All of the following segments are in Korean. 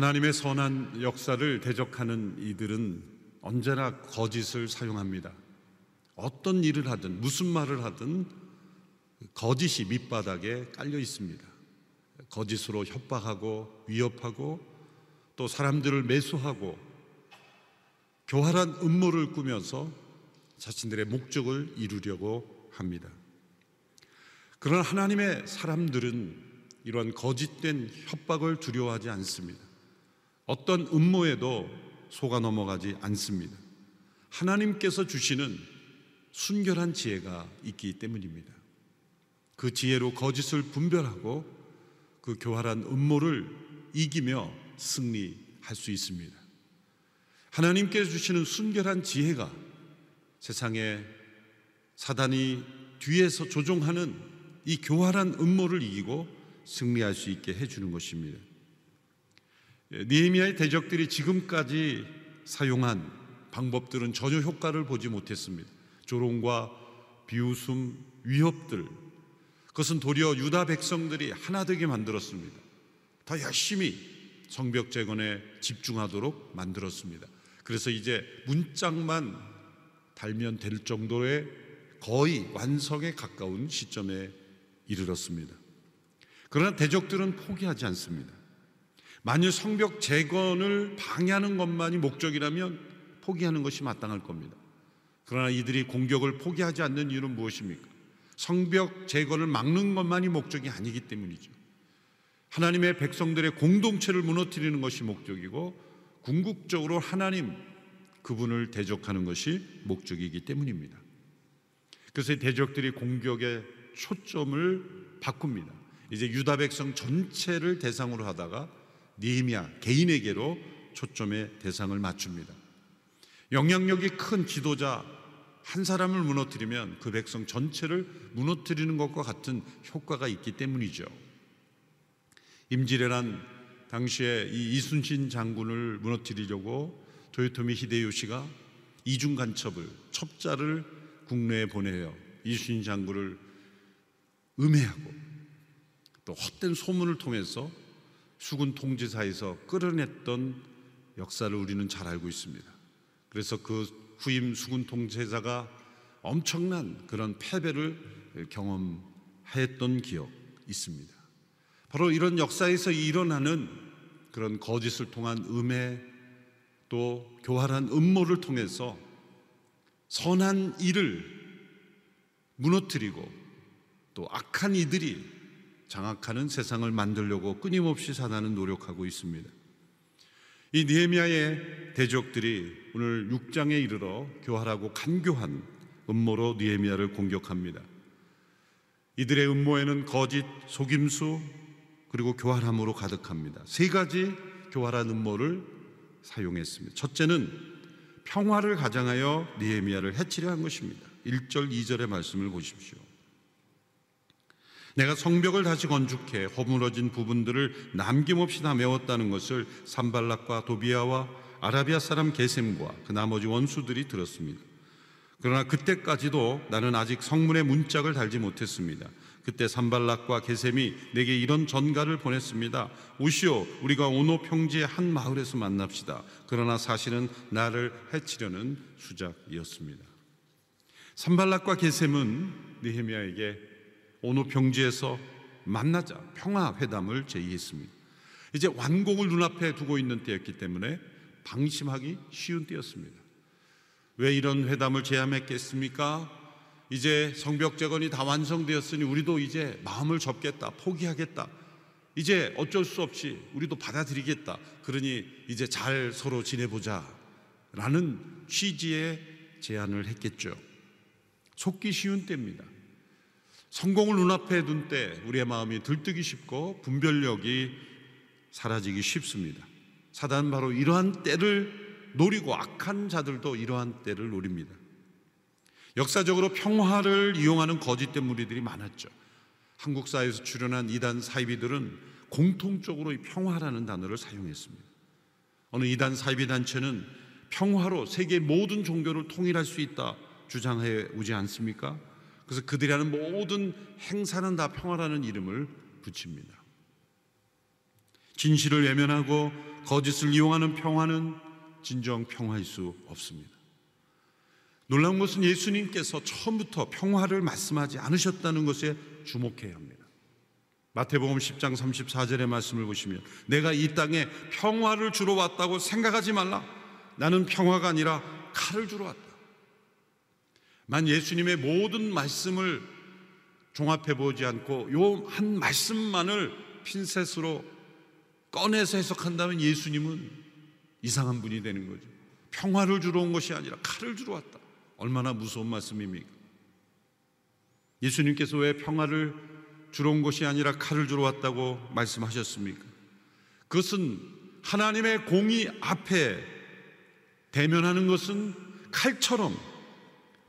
하나님의 선한 역사를 대적하는 이들은 언제나 거짓을 사용합니다. 어떤 일을 하든 무슨 말을 하든 거짓이 밑바닥에 깔려 있습니다. 거짓으로 협박하고 위협하고 또 사람들을 매수하고 교활한 음모를 꾸면서 자신들의 목적을 이루려고 합니다. 그러나 하나님의 사람들은 이러한 거짓된 협박을 두려워하지 않습니다. 어떤 음모에도 속아 넘어가지 않습니다. 하나님께서 주시는 순결한 지혜가 있기 때문입니다. 그 지혜로 거짓을 분별하고 그 교활한 음모를 이기며 승리할 수 있습니다. 하나님께서 주시는 순결한 지혜가 세상에 사단이 뒤에서 조종하는 이 교활한 음모를 이기고 승리할 수 있게 해주는 것입니다. 니에미아의 대적들이 지금까지 사용한 방법들은 전혀 효과를 보지 못했습니다. 조롱과 비웃음, 위협들, 그것은 도리어 유다 백성들이 하나 되게 만들었습니다. 더 열심히 성벽 재건에 집중하도록 만들었습니다. 그래서 이제 문짝만 달면 될 정도의 거의 완성에 가까운 시점에 이르렀습니다. 그러나 대적들은 포기하지 않습니다. 만일 성벽 재건을 방해하는 것만이 목적이라면 포기하는 것이 마땅할 겁니다. 그러나 이들이 공격을 포기하지 않는 이유는 무엇입니까? 성벽 재건을 막는 것만이 목적이 아니기 때문이죠. 하나님의 백성들의 공동체를 무너뜨리는 것이 목적이고 궁극적으로 하나님 그분을 대적하는 것이 목적이기 때문입니다. 그래서 대적들이 공격의 초점을 바꿉니다. 이제 유다 백성 전체를 대상으로 하다가 니히미야 개인에게로 초점의 대상을 맞춥니다. 영향력이 큰 지도자 한 사람을 무너뜨리면 그 백성 전체를 무너뜨리는 것과 같은 효과가 있기 때문이죠. 임지레란 당시에 이 이순신 장군을 무너뜨리려고 도요토미 히데요시가 이중 간첩을 첩자를 국내에 보내요. 이순신 장군을 음해하고 또 헛된 소문을 통해서 수군 통지사에서 끌어냈던 역사를 우리는 잘 알고 있습니다. 그래서 그 후임 수군 통제자가 엄청난 그런 패배를 경험했던 기억 있습니다. 바로 이런 역사에서 일어나는 그런 거짓을 통한 음해 또 교활한 음모를 통해서 선한 일을 무너뜨리고 또 악한 이들이 장악하는 세상을 만들려고 끊임없이 사단은 노력하고 있습니다. 이 니에미아의 대적들이 오늘 6장에 이르러 교활하고 간교한 음모로 니에미아를 공격합니다. 이들의 음모에는 거짓, 속임수, 그리고 교활함으로 가득합니다. 세 가지 교활한 음모를 사용했습니다. 첫째는 평화를 가장하여 니에미아를 해치려 한 것입니다. 1절, 2절의 말씀을 보십시오. 내가 성벽을 다시 건축해 허물어진 부분들을 남김없이 다 메웠다는 것을 산발락과 도비아와 아라비아 사람 게셈과 그 나머지 원수들이 들었습니다. 그러나 그때까지도 나는 아직 성문의 문짝을 달지 못했습니다. 그때 산발락과 게셈이 내게 이런 전가를 보냈습니다. 오시오, 우리가 오노 평지의 한 마을에서 만납시다. 그러나 사실은 나를 해치려는 수작이었습니다. 산발락과 게셈은 느헤미야에게 오노 평지에서 만나자 평화 회담을 제의했습니다. 이제 완공을 눈앞에 두고 있는 때였기 때문에 방심하기 쉬운 때였습니다. 왜 이런 회담을 제안했겠습니까? 이제 성벽 재건이 다 완성되었으니 우리도 이제 마음을 접겠다, 포기하겠다. 이제 어쩔 수 없이 우리도 받아들이겠다. 그러니 이제 잘 서로 지내보자. 라는 취지의 제안을 했겠죠. 속기 쉬운 때입니다. 성공을 눈앞에 둔 때 우리의 마음이 들뜨기 쉽고 분별력이 사라지기 쉽습니다. 사단은 바로 이러한 때를 노리고 악한 자들도 이러한 때를 노립니다. 역사적으로 평화를 이용하는 거짓된 무리들이 많았죠. 한국 사회에서 출현한 이단 사이비들은 공통적으로 이 평화라는 단어를 사용했습니다. 어느 이단 사이비 단체는 평화로 세계 모든 종교를 통일할 수 있다 주장해 오지 않습니까? 그래서 그들이 하는 모든 행사는 다 평화라는 이름을 붙입니다. 진실을 외면하고 거짓을 이용하는 평화는 진정 평화일 수 없습니다. 놀라운 것은 예수님께서 처음부터 평화를 말씀하지 않으셨다는 것에 주목해야 합니다. 마태복음 10장 34절의 말씀을 보시면 내가 이 땅에 평화를 주러 왔다고 생각하지 말라. 나는 평화가 아니라 칼을 주러 왔다. 만 예수님의 모든 말씀을 종합해 보지 않고 요 한 말씀만을 핀셋으로 꺼내서 해석한다면 예수님은 이상한 분이 되는 거죠. 평화를 주러 온 것이 아니라 칼을 주러 왔다. 얼마나 무서운 말씀입니까? 예수님께서 왜 평화를 주러 온 것이 아니라 칼을 주러 왔다고 말씀하셨습니까? 그것은 하나님의 공의 앞에 대면하는 것은 칼처럼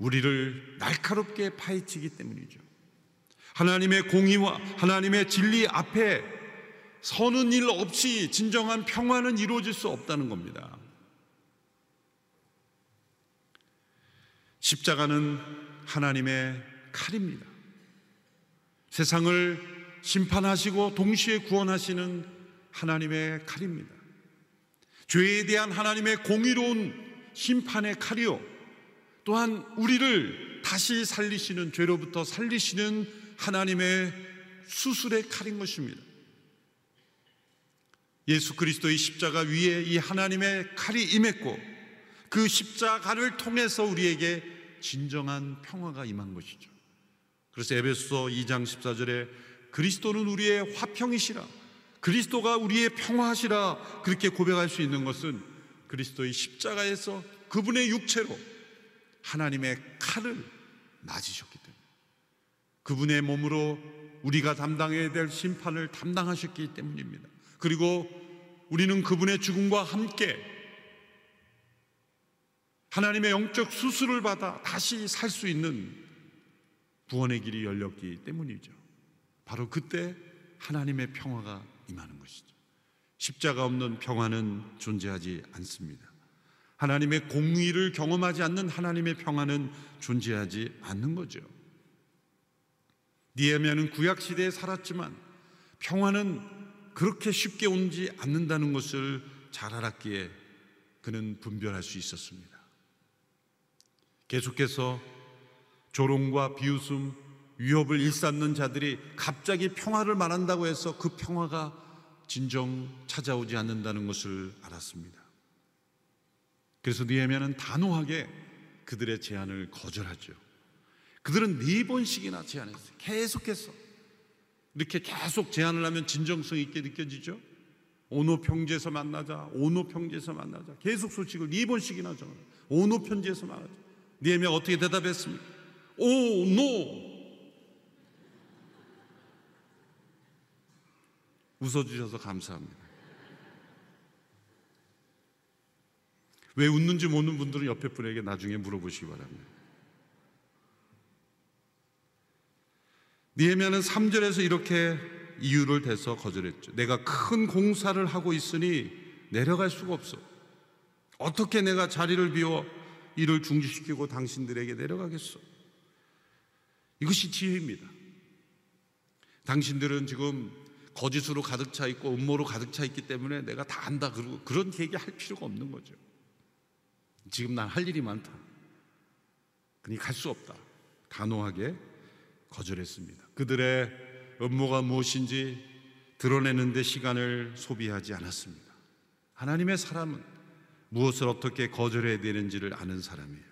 우리를 날카롭게 파헤치기 때문이죠. 하나님의 공의와 하나님의 진리 앞에 서는 일 없이 진정한 평화는 이루어질 수 없다는 겁니다. 십자가는 하나님의 칼입니다. 세상을 심판하시고 동시에 구원하시는 하나님의 칼입니다. 죄에 대한 하나님의 공의로운 심판의 칼이요. 또한 우리를 다시 살리시는 죄로부터 살리시는 하나님의 수술의 칼인 것입니다. 예수 그리스도의 십자가 위에 이 하나님의 칼이 임했고 그 십자가를 통해서 우리에게 진정한 평화가 임한 것이죠. 그래서 에베소 2장 14절에 그리스도는 우리의 화평이시라. 그리스도가 우리의 평화시라. 그렇게 고백할 수 있는 것은 그리스도의 십자가에서 그분의 육체로 하나님의 칼을 맞으셨기 때문에 그분의 몸으로 우리가 담당해야 될 심판을 담당하셨기 때문입니다. 그리고 우리는 그분의 죽음과 함께 하나님의 영적 수술을 받아 다시 살 수 있는 구원의 길이 열렸기 때문이죠. 바로 그때 하나님의 평화가 임하는 것이죠. 십자가 없는 평화는 존재하지 않습니다. 하나님의 공의를 경험하지 않는 하나님의 평화는 존재하지 않는 거죠. 니에미아는 구약 시대에 살았지만 평화는 그렇게 쉽게 오지 않는다는 것을 잘 알았기에 그는 분별할 수 있었습니다. 계속해서 조롱과 비웃음, 위협을 일삼는 자들이 갑자기 평화를 말한다고 해서 그 평화가 진정 찾아오지 않는다는 것을 알았습니다. 그래서 니에미아는 단호하게 그들의 제안을 거절하죠. 그들은 네 번씩이나 제안했어요. 계속해서 이렇게 계속 제안을 하면 진정성 있게 느껴지죠. 오노 평지에서 만나자. 오노 평지에서 만나자. 계속 소식을 네 번씩이나 전하. 오노 편지에서 만나자. 니에미아 어떻게 대답했습니까? 오, 노. 웃어주셔서 감사합니다. 왜 웃는지 모르는 분들은 옆에 분에게 나중에 물어보시기 바랍니다. 니에미아는 3절에서 이렇게 이유를 대서 거절했죠. 내가 큰 공사를 하고 있으니 내려갈 수가 없어. 어떻게 내가 자리를 비워 이를 중지시키고 당신들에게 내려가겠어? 이것이 지혜입니다. 당신들은 지금 거짓으로 가득 차 있고 음모로 가득 차 있기 때문에 내가 다 안다 그러고 그런 얘기 할 필요가 없는 거죠. 지금 난 할 일이 많다. 그니 갈 수 없다. 단호하게 거절했습니다. 그들의 음모가 무엇인지 드러내는데 시간을 소비하지 않았습니다. 하나님의 사람은 무엇을 어떻게 거절해야 되는지를 아는 사람이에요.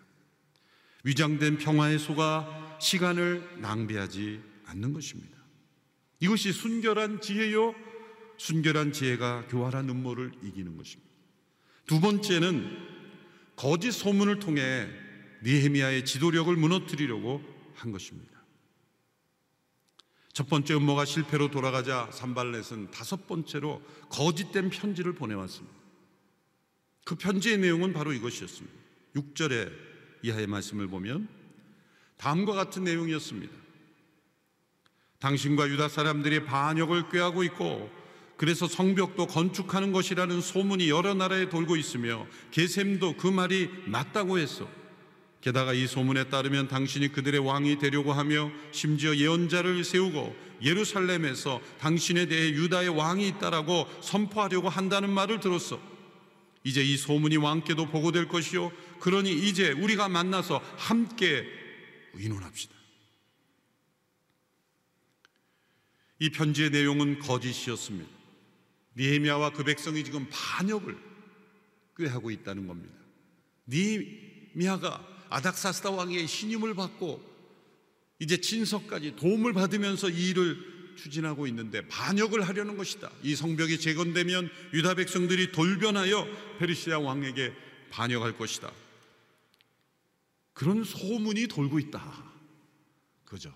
위장된 평화에 속아 시간을 낭비하지 않는 것입니다. 이것이 순결한 지혜요, 순결한 지혜가 교활한 음모를 이기는 것입니다. 두 번째는 거짓 소문을 통해 니헤미야의 지도력을 무너뜨리려고 한 것입니다. 첫 번째 음모가 실패로 돌아가자 산발렛은 다섯 번째로 거짓된 편지를 보내왔습니다. 그 편지의 내용은 바로 이것이었습니다. 6절에 이하의 말씀을 보면 다음과 같은 내용이었습니다. 당신과 유다 사람들이 반역을 꾀하고 있고 그래서 성벽도 건축하는 것이라는 소문이 여러 나라에 돌고 있으며 게셈도 그 말이 맞다고 했어. 게다가 이 소문에 따르면 당신이 그들의 왕이 되려고 하며 심지어 예언자를 세우고 예루살렘에서 당신에 대해 유다의 왕이 있다라고 선포하려고 한다는 말을 들었어. 이제 이 소문이 왕께도 보고될 것이요. 그러니 이제 우리가 만나서 함께 의논합시다. 이 편지의 내용은 거짓이었습니다. 니에미아와 그 백성이 지금 반역을 꾀하고 있다는 겁니다. 니미아가 아닥사스다 왕의 신임을 받고 이제 진석까지 도움을 받으면서 이 일을 추진하고 있는데 반역을 하려는 것이다. 이 성벽이 재건되면 유다 백성들이 돌변하여 페르시아 왕에게 반역할 것이다. 그런 소문이 돌고 있다. 그죠?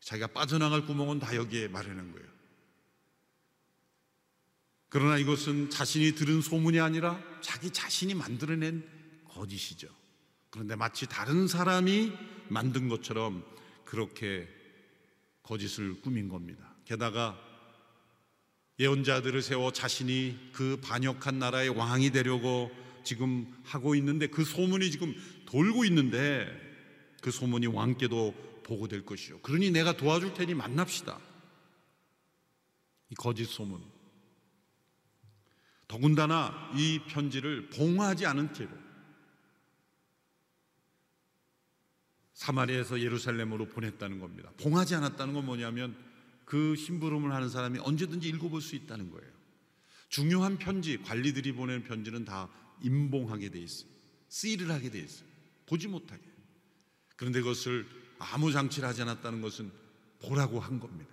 자기가 빠져나갈 구멍은 다 여기에 마련한 거예요. 그러나 이것은 자신이 들은 소문이 아니라 자기 자신이 만들어낸 거짓이죠. 그런데 마치 다른 사람이 만든 것처럼 그렇게 거짓을 꾸민 겁니다. 게다가 예언자들을 세워 자신이 그 반역한 나라의 왕이 되려고 지금 하고 있는데 그 소문이 지금 돌고 있는데 그 소문이 왕께도 보고될 것이요. 그러니 내가 도와줄 테니 만납시다. 이 거짓 소문. 더군다나 이 편지를 봉하지 않은 채로 사마리아에서 예루살렘으로 보냈다는 겁니다. 봉하지 않았다는 건 뭐냐면 그 심부름을 하는 사람이 언제든지 읽어볼 수 있다는 거예요. 중요한 편지, 관리들이 보내는 편지는 다 임봉하게 돼 있어요. 시를 하게 돼 있어요. 보지 못하게. 그런데 그것을 아무 장치를 하지 않았다는 것은 보라고 한 겁니다.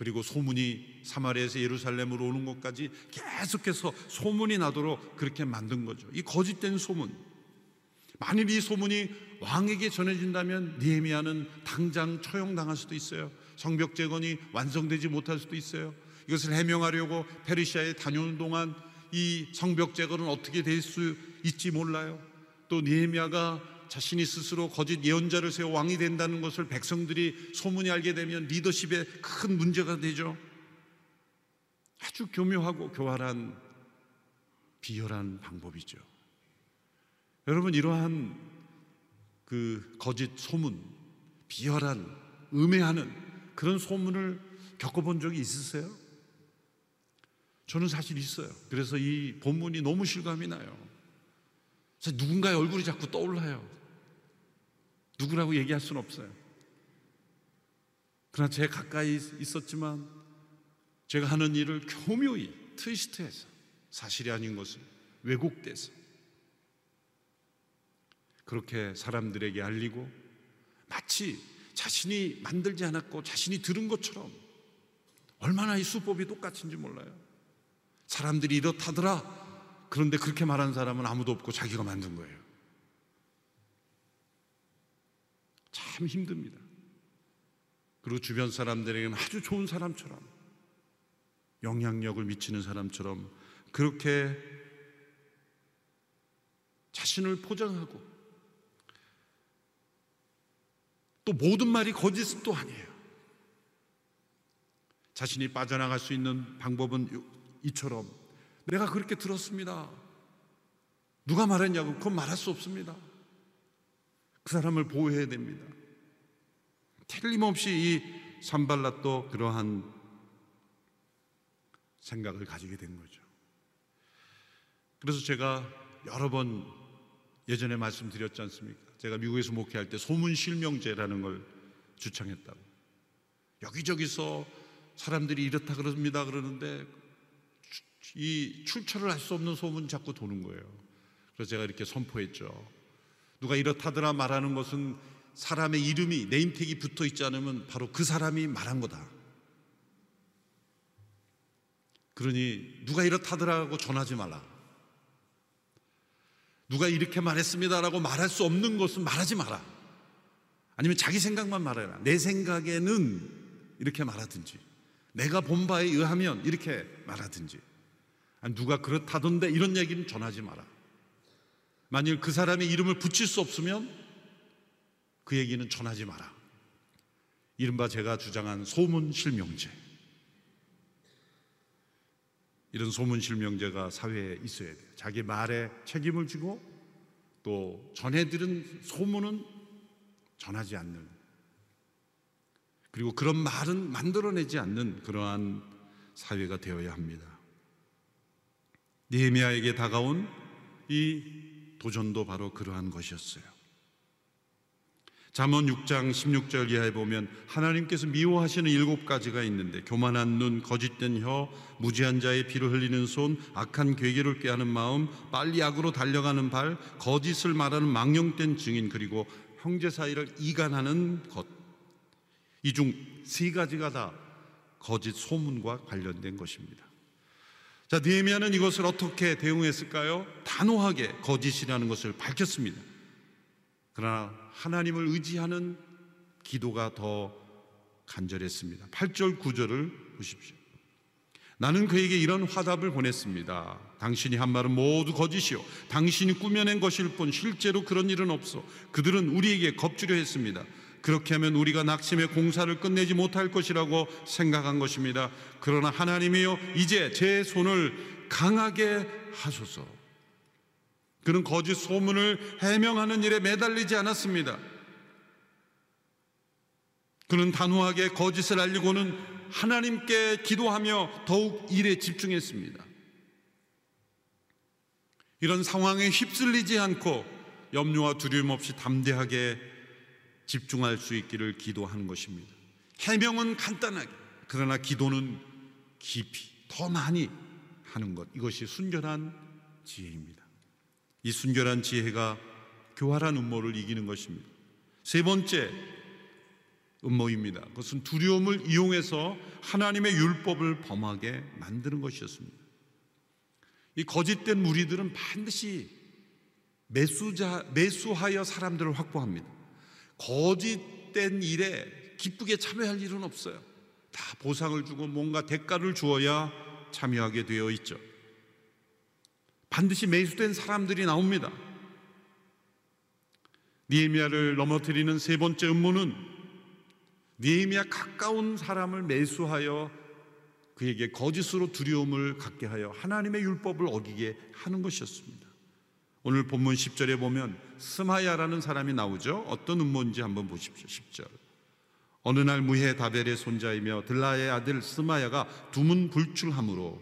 그리고 소문이 사마리아에서 예루살렘으로 오는 것까지 계속해서 소문이 나도록 그렇게 만든 거죠. 이 거짓된 소문. 만일 이 소문이 왕에게 전해진다면 니에미아는 당장 처형당할 수도 있어요. 성벽 재건이 완성되지 못할 수도 있어요. 이것을 해명하려고 페르시아에 다녀오는 동안 이 성벽 재건은 어떻게 될 수 있지 몰라요. 또 니에미아가 자신이 스스로 거짓 예언자를 세워 왕이 된다는 것을 백성들이 소문이 알게 되면 리더십에 큰 문제가 되죠. 아주 교묘하고 교활한 비열한 방법이죠. 여러분 이러한 그 거짓 소문, 비열한 음해하는 그런 소문을 겪어본 적이 있으세요? 저는 사실 있어요. 그래서 이 본문이 너무 실감이 나요. 누군가의 얼굴이 자꾸 떠올라요. 누구라고 얘기할 수는 없어요. 그러나 제 가까이 있었지만 제가 하는 일을 교묘히 트위스트해서 사실이 아닌 것을 왜곡돼서 그렇게 사람들에게 알리고 마치 자신이 만들지 않았고 자신이 들은 것처럼 얼마나 이 수법이 똑같은지 몰라요. 사람들이 이렇다더라. 그런데 그렇게 말한 사람은 아무도 없고 자기가 만든 거예요. 참 힘듭니다. 그리고 주변 사람들에게는 아주 좋은 사람처럼 영향력을 미치는 사람처럼 그렇게 자신을 포장하고 또 모든 말이 거짓은 또 아니에요. 자신이 빠져나갈 수 있는 방법은 이처럼 내가 그렇게 들었습니다. 누가 말했냐고 그건 말할 수 없습니다. 그 사람을 보호해야 됩니다. 틀림없이 이 산발랏도 그러한 생각을 가지게 된 거죠. 그래서 제가 여러 번 예전에 말씀드렸지 않습니까? 제가 미국에서 목회할 때 소문 실명제라는 걸 주창했다고. 여기저기서 사람들이 이렇다 그럽니다 그러는데 이 출처를 알 수 없는 소문이 자꾸 도는 거예요. 그래서 제가 이렇게 선포했죠. 누가 이렇다더라 말하는 것은 사람의 이름이 네임택이 붙어 있지 않으면 바로 그 사람이 말한 거다. 그러니 누가 이렇다더라고 전하지 말라. 누가 이렇게 말했습니다라고 말할 수 없는 것은 말하지 마라. 아니면 자기 생각만 말해라. 내 생각에는 이렇게 말하든지, 내가 본 바에 의하면 이렇게 말하든지, 누가 그렇다던데 이런 얘기는 전하지 마라. 만일 그 사람의 이름을 붙일 수 없으면 그 얘기는 전하지 마라. 이른바 제가 주장한 소문 실명제. 이런 소문 실명제가 사회에 있어야 돼요. 자기 말에 책임을 지고 또 전해 들은 소문은 전하지 않는 그리고 그런 말은 만들어내지 않는 그러한 사회가 되어야 합니다. 니에미아에게 다가온 이 도전도 바로 그러한 것이었어요. 잠언 6장 16절 이하에 보면 하나님께서 미워하시는 일곱 가지가 있는데 교만한 눈, 거짓된 혀, 무지한 자의 피를 흘리는 손, 악한 괴계를 꾀하는 마음, 빨리 악으로 달려가는 발, 거짓을 말하는 망령된 증인 그리고 형제 사이를 이간하는 것. 이 중 세 가지가 다 거짓 소문과 관련된 것입니다. 자, 느헤미야는 이것을 어떻게 대응했을까요? 단호하게 거짓이라는 것을 밝혔습니다. 그러나 하나님을 의지하는 기도가 더 간절했습니다. 8절 9절을 보십시오. 나는 그에게 이런 화답을 보냈습니다. 당신이 한 말은 모두 거짓이요. 당신이 꾸며낸 것일 뿐 실제로 그런 일은 없어. 그들은 우리에게 겁주려 했습니다. 그렇게 하면 우리가 낙심의 공사를 끝내지 못할 것이라고 생각한 것입니다. 그러나 하나님이여 이제 제 손을 강하게 하소서. 그는 거짓 소문을 해명하는 일에 매달리지 않았습니다. 그는 단호하게 거짓을 알리고는 하나님께 기도하며 더욱 일에 집중했습니다. 이런 상황에 휩쓸리지 않고 염려와 두려움 없이 담대하게 집중할 수 있기를 기도하는 것입니다. 해명은 간단하게, 그러나 기도는 깊이, 더 많이 하는 것. 이것이 순결한 지혜입니다. 이 순결한 지혜가 교활한 음모를 이기는 것입니다. 세 번째 음모입니다. 그것은 두려움을 이용해서 하나님의 율법을 범하게 만드는 것이었습니다. 이 거짓된 무리들은 반드시 매수자, 매수하여 사람들을 확보합니다. 거짓된 일에 기쁘게 참여할 일은 없어요. 다 보상을 주고 뭔가 대가를 주어야 참여하게 되어 있죠. 반드시 매수된 사람들이 나옵니다. 니에미아를 넘어뜨리는 세 번째 음모는 니에미아 가까운 사람을 매수하여 그에게 거짓으로 두려움을 갖게 하여 하나님의 율법을 어기게 하는 것이었습니다. 오늘 본문 10절에 보면 스마야라는 사람이 나오죠. 어떤 음모인지 한번 보십시오. 10절. 어느 날 무해 다벨의 손자이며 들라의 아들 스마야가 두문 불출함으로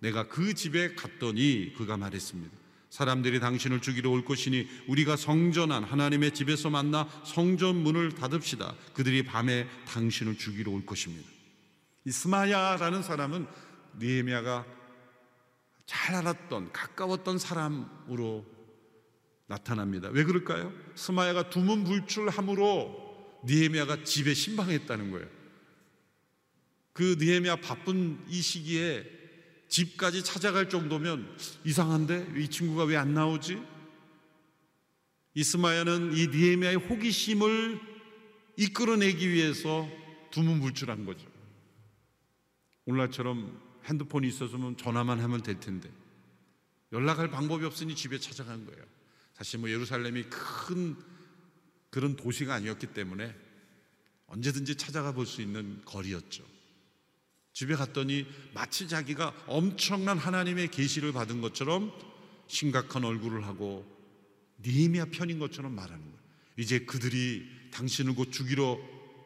내가 그 집에 갔더니 그가 말했습니다. 사람들이 당신을 죽이러 올 것이니 우리가 성전한 하나님의 집에서 만나 성전 문을 닫읍시다. 그들이 밤에 당신을 죽이러 올 것입니다. 이 스마야라는 사람은 느헤미야가 잘 알았던 가까웠던 사람으로 나타납니다. 왜 그럴까요? 스마야가 두문불출함으로 느헤미야가 집에 신방했다는 거예요. 그 느헤미야 바쁜 이 시기에 집까지 찾아갈 정도면 이상한데 이 친구가 왜 안 나오지? 이스마야는 이 니에미아의 호기심을 이끌어내기 위해서 두문불출한 거죠. 오늘날처럼 핸드폰이 있었으면 전화만 하면 될 텐데 연락할 방법이 없으니 집에 찾아간 거예요. 사실 뭐 예루살렘이 큰 그런 도시가 아니었기 때문에 언제든지 찾아가 볼 수 있는 거리였죠. 집에 갔더니 마치 자기가 엄청난 하나님의 계시를 받은 것처럼 심각한 얼굴을 하고 니미아 편인 것처럼 말하는 거예요. 이제 그들이 당신을 곧 죽이러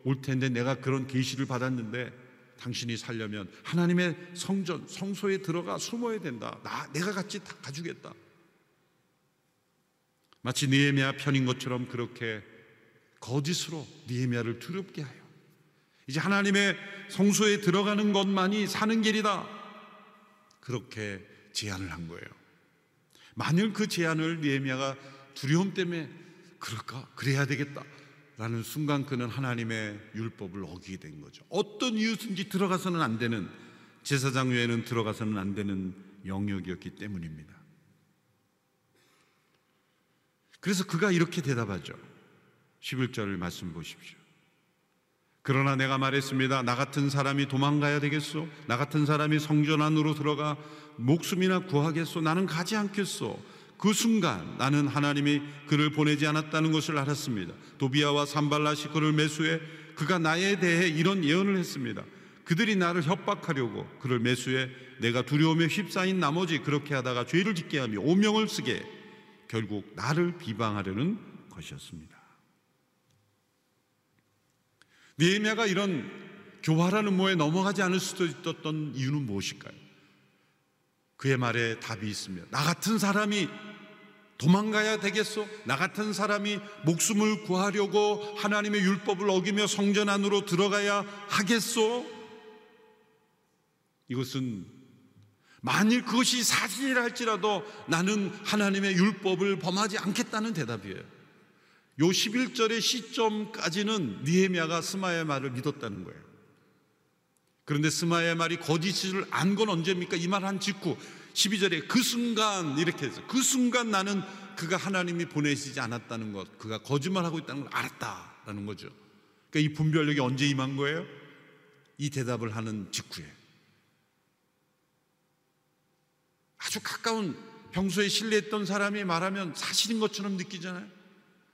올 텐데 내가 그런 계시를 받았는데 당신이 살려면 하나님의 성전 성소에 들어가 숨어야 된다. 나 내가 같이 다 가주겠다. 마치 니에미아 편인 것처럼 그렇게 거짓으로 니에미아를 두렵게 하여 이제 하나님의 성소에 들어가는 것만이 사는 길이다. 그렇게 제안을 한 거예요. 만일 그 제안을 니에미아가 두려움 때문에 그럴까? 그래야 되겠다. 라는 순간 그는 하나님의 율법을 어기게 된 거죠. 어떤 이유든지 들어가서는 안 되는 제사장 외에는 들어가서는 안 되는 영역이었기 때문입니다. 그래서 그가 이렇게 대답하죠. 11절 말씀 보십시오. 그러나 내가 말했습니다. 나 같은 사람이 도망가야 되겠소? 나 같은 사람이 성전 안으로 들어가 목숨이나 구하겠소? 나는 가지 않겠소? 그 순간 나는 하나님이 그를 보내지 않았다는 것을 알았습니다. 도비아와 산발라시 그를 매수해 그가 나에 대해 이런 예언을 했습니다. 그들이 나를 협박하려고 그를 매수해 내가 두려움에 휩싸인 나머지 그렇게 하다가 죄를 짓게 하며 오명을 쓰게 결국 나를 비방하려는 것이었습니다. 니에미아가 이런 교활한 음모에 넘어가지 않을 수도 있었던 이유는 무엇일까요? 그의 말에 답이 있습니다. 나 같은 사람이 도망가야 되겠소? 나 같은 사람이 목숨을 구하려고 하나님의 율법을 어기며 성전 안으로 들어가야 하겠소? 이것은 만일 그것이 사실이라 할지라도 나는 하나님의 율법을 범하지 않겠다는 대답이에요. 요 11절의 시점까지는 니에미아가 스마의 말을 믿었다는 거예요. 그런데 스마의 말이 거짓을 안 건 언제입니까? 이 말 한 직후 12절에 그 순간 이렇게 해서 그 순간 나는 그가 하나님이 보내시지 않았다는 것, 그가 거짓말하고 있다는 걸 알았다라는 거죠. 그러니까 이 분별력이 언제 임한 거예요? 이 대답을 하는 직후에. 아주 가까운 평소에 신뢰했던 사람이 말하면 사실인 것처럼 느끼잖아요.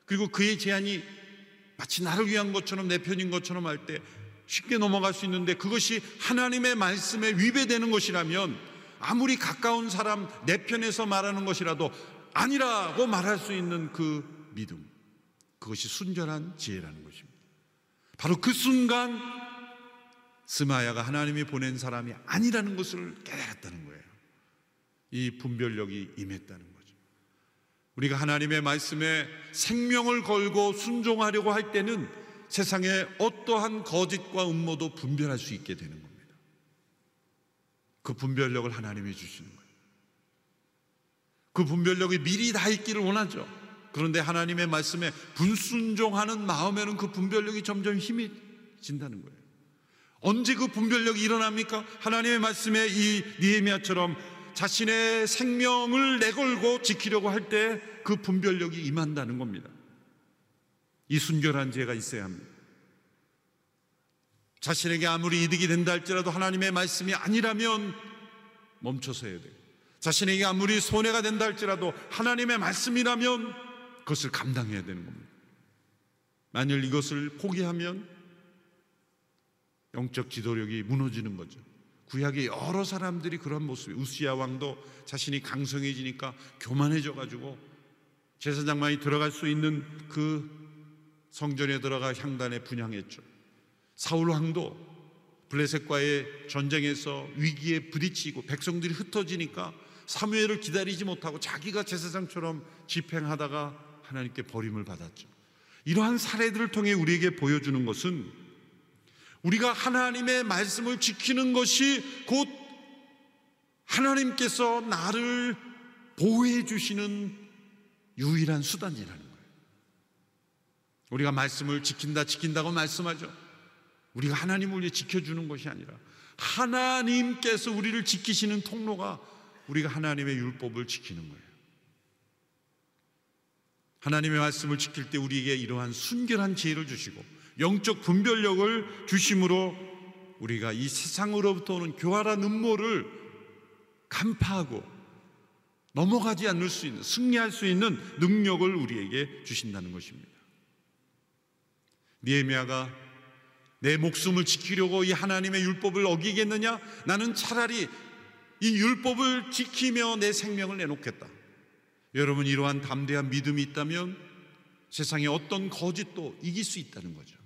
그리고 그의 제안이 마치 나를 위한 것처럼 내 편인 것처럼 할 때 쉽게 넘어갈 수 있는데 그것이 하나님의 말씀에 위배되는 것이라면 아무리 가까운 사람 내 편에서 말하는 것이라도 아니라고 말할 수 있는 그 믿음. 그것이 순전한 지혜라는 것입니다. 바로 그 순간 스마야가 하나님이 보낸 사람이 아니라는 것을 깨달았다는 거예요. 이 분별력이 임했다는 거죠. 우리가 하나님의 말씀에 생명을 걸고 순종하려고 할 때는 세상에 어떠한 거짓과 음모도 분별할 수 있게 되는 겁니다. 그 분별력을 하나님이 주시는 거예요. 그 분별력이 미리 다 있기를 원하죠. 그런데 하나님의 말씀에 분순종하는 마음에는 그 분별력이 점점 힘이 진다는 거예요. 언제 그 분별력이 일어납니까? 하나님의 말씀에 이 니에미아처럼 자신의 생명을 내걸고 지키려고 할 때 그 분별력이 임한다는 겁니다. 이 순결한 죄가 있어야 합니다. 자신에게 아무리 이득이 된다 할지라도 하나님의 말씀이 아니라면 멈춰서 해야 돼요. 자신에게 아무리 손해가 된다 할지라도 하나님의 말씀이라면 그것을 감당해야 되는 겁니다. 만일 이것을 포기하면 영적 지도력이 무너지는 거죠. 구약의 여러 사람들이 그런 모습이 우스야 왕도 자신이 강성해지니까 교만해져 가지고 제사장만이 들어갈 수 있는 그 성전에 들어가 향단에 분향했죠. 사울 왕도 블레셋과의 전쟁에서 위기에 부딪히고 백성들이 흩어지니까 사무엘을 기다리지 못하고 자기가 제사장처럼 집행하다가 하나님께 버림을 받았죠. 이러한 사례들을 통해 우리에게 보여주는 것은 우리가 하나님의 말씀을 지키는 것이 곧 하나님께서 나를 보호해 주시는 유일한 수단이라는 거예요. 우리가 말씀을 지킨다, 지킨다고 말씀하죠. 우리가 하나님을 위해 지켜주는 것이 아니라 하나님께서 우리를 지키시는 통로가 우리가 하나님의 율법을 지키는 거예요. 하나님의 말씀을 지킬 때 우리에게 이러한 순결한 지혜를 주시고 영적 분별력을 주심으로 우리가 이 세상으로부터 오는 교활한 음모를 간파하고 넘어가지 않을 수 있는 승리할 수 있는 능력을 우리에게 주신다는 것입니다. 니에미아가 내 목숨을 지키려고 이 하나님의 율법을 어기겠느냐? 나는 차라리 이 율법을 지키며 내 생명을 내놓겠다. 여러분 이러한 담대한 믿음이 있다면 세상에 어떤 거짓도 이길 수 있다는 거죠.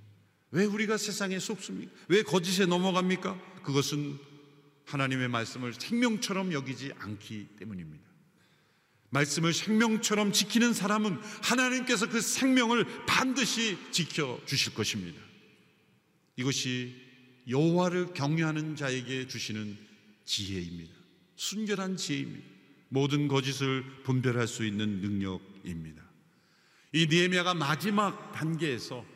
왜 우리가 세상에 속습니까? 왜 거짓에 넘어갑니까? 그것은 하나님의 말씀을 생명처럼 여기지 않기 때문입니다. 말씀을 생명처럼 지키는 사람은 하나님께서 그 생명을 반드시 지켜 주실 것입니다. 이것이 여호와를 경외하는 자에게 주시는 지혜입니다. 순결한 지혜입니다. 모든 거짓을 분별할 수 있는 능력입니다. 이 니에미아가 마지막 단계에서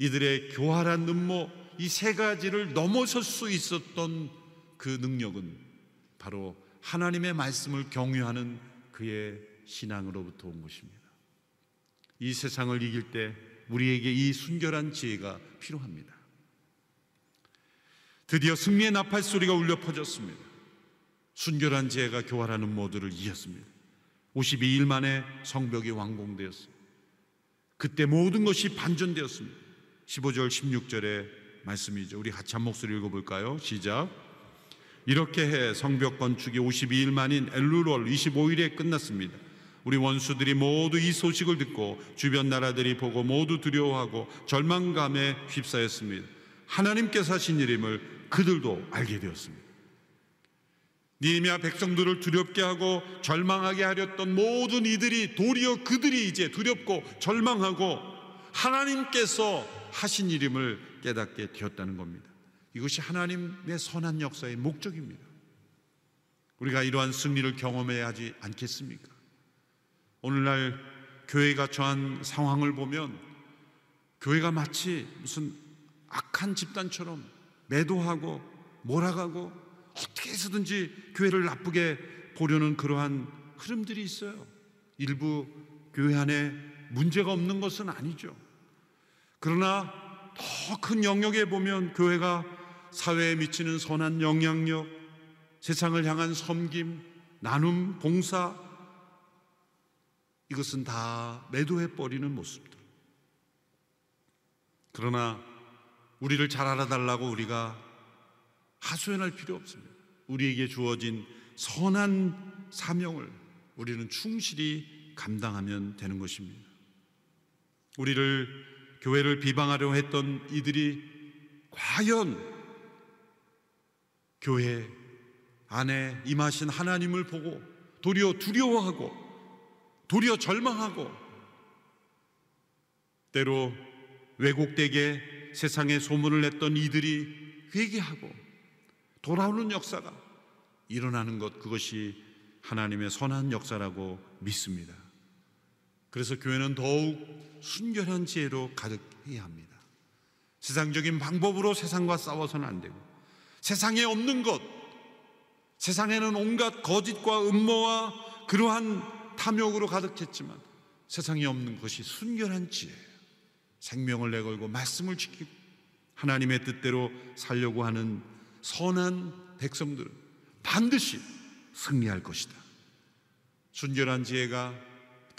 이들의 교활한 음모 이 세 가지를 넘어설 수 있었던 그 능력은 바로 하나님의 말씀을 경유하는 그의 신앙으로부터 온 것입니다. 이 세상을 이길 때 우리에게 이 순결한 지혜가 필요합니다. 드디어 승리의 나팔 소리가 울려 퍼졌습니다. 순결한 지혜가 교활하는 모두를 이겼습니다. 52일 만에 성벽이 완공되었습니다. 그때 모든 것이 반전되었습니다. 15절 16절의 말씀이죠. 우리 같이 한 목소리 읽어볼까요? 시작. 이렇게 해 성벽 건축이 52일 만인 엘루롤 25일에 끝났습니다. 우리 원수들이 모두 이 소식을 듣고 주변 나라들이 보고 모두 두려워하고 절망감에 휩싸였습니다. 하나님께서 하신 일임을 그들도 알게 되었습니다. 니미아 백성들을 두렵게 하고 절망하게 하렸던 모든 이들이 도리어 그들이 이제 두렵고 절망하고 하나님께서 하신 일임을 깨닫게 되었다는 겁니다. 이것이 하나님의 선한 역사의 목적입니다. 우리가 이러한 승리를 경험해야 하지 않겠습니까? 오늘날 교회가 처한 상황을 보면 교회가 마치 무슨 악한 집단처럼 매도하고 몰아가고 어떻게 해서든지 교회를 나쁘게 보려는 그러한 흐름들이 있어요. 일부 교회 안에 문제가 없는 것은 아니죠. 그러나 더 큰 영역에 보면 교회가 사회에 미치는 선한 영향력, 세상을 향한 섬김, 나눔, 봉사, 이것은 다 매도해 버리는 모습들. 그러나 우리를 잘 알아달라고 우리가 하소연할 필요 없습니다. 우리에게 주어진 선한 사명을 우리는 충실히 감당하면 되는 것입니다. 우리를 교회를 비방하려 했던 이들이 과연 교회 안에 임하신 하나님을 보고 도리어 두려워하고 도리어 절망하고 때로 왜곡되게 세상에 소문을 냈던 이들이 회개하고 돌아오는 역사가 일어나는 것 그것이 하나님의 선한 역사라고 믿습니다. 그래서 교회는 더욱 순결한 지혜로 가득해야 합니다. 세상적인 방법으로 세상과 싸워서는 안 되고 세상에 없는 것 세상에는 온갖 거짓과 음모와 그러한 탐욕으로 가득했지만 세상에 없는 것이 순결한 지혜예요. 생명을 내걸고 말씀을 지키고 하나님의 뜻대로 살려고 하는 선한 백성들은 반드시 승리할 것이다. 순결한 지혜가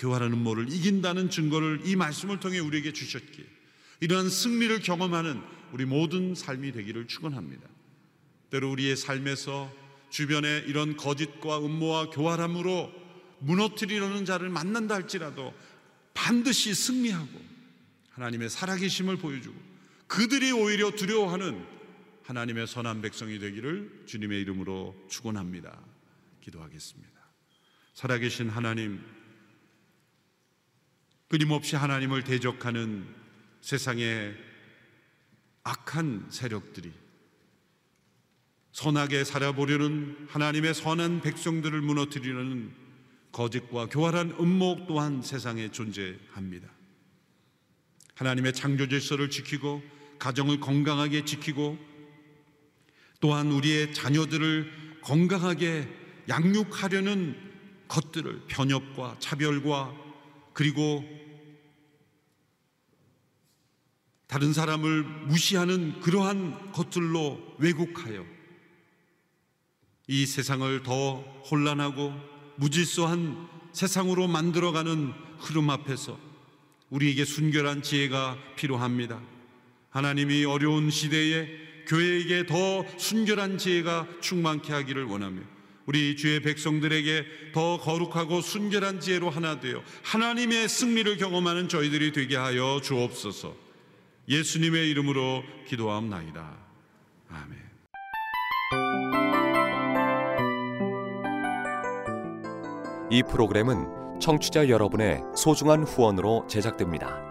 교활한 음모를 이긴다는 증거를 이 말씀을 통해 우리에게 주셨기에 이러한 승리를 경험하는 우리 모든 삶이 되기를 축원합니다. 때로 우리의 삶에서 주변에 이런 거짓과 음모와 교활함으로 무너뜨리려는 자를 만난다 할지라도 반드시 승리하고 하나님의 살아계심을 보여주고 그들이 오히려 두려워하는 하나님의 선한 백성이 되기를 주님의 이름으로 축원합니다. 기도하겠습니다. 살아계신 하나님 끊임없이 하나님을 대적하는 세상의 악한 세력들이 선하게 살아보려는 하나님의 선한 백성들을 무너뜨리려는 거짓과 교활한 음모 또한 세상에 존재합니다. 하나님의 창조 질서를 지키고 가정을 건강하게 지키고 또한 우리의 자녀들을 건강하게 양육하려는 것들을 편협과 차별과 그리고 다른 사람을 무시하는 그러한 것들로 왜곡하여 이 세상을 더 혼란하고 무질서한 세상으로 만들어가는 흐름 앞에서 우리에게 순결한 지혜가 필요합니다. 하나님이 어려운 시대에 교회에게 더 순결한 지혜가 충만케 하기를 원하며 우리 주의 백성들에게 더 거룩하고 순결한 지혜로 하나 되어 하나님의 승리를 경험하는 저희들이 되게 하여 주옵소서. 예수님의 이름으로 기도하옵나이다. 아멘. 이 프로그램은 청취자 여러분의 소중한 후원으로 제작됩니다.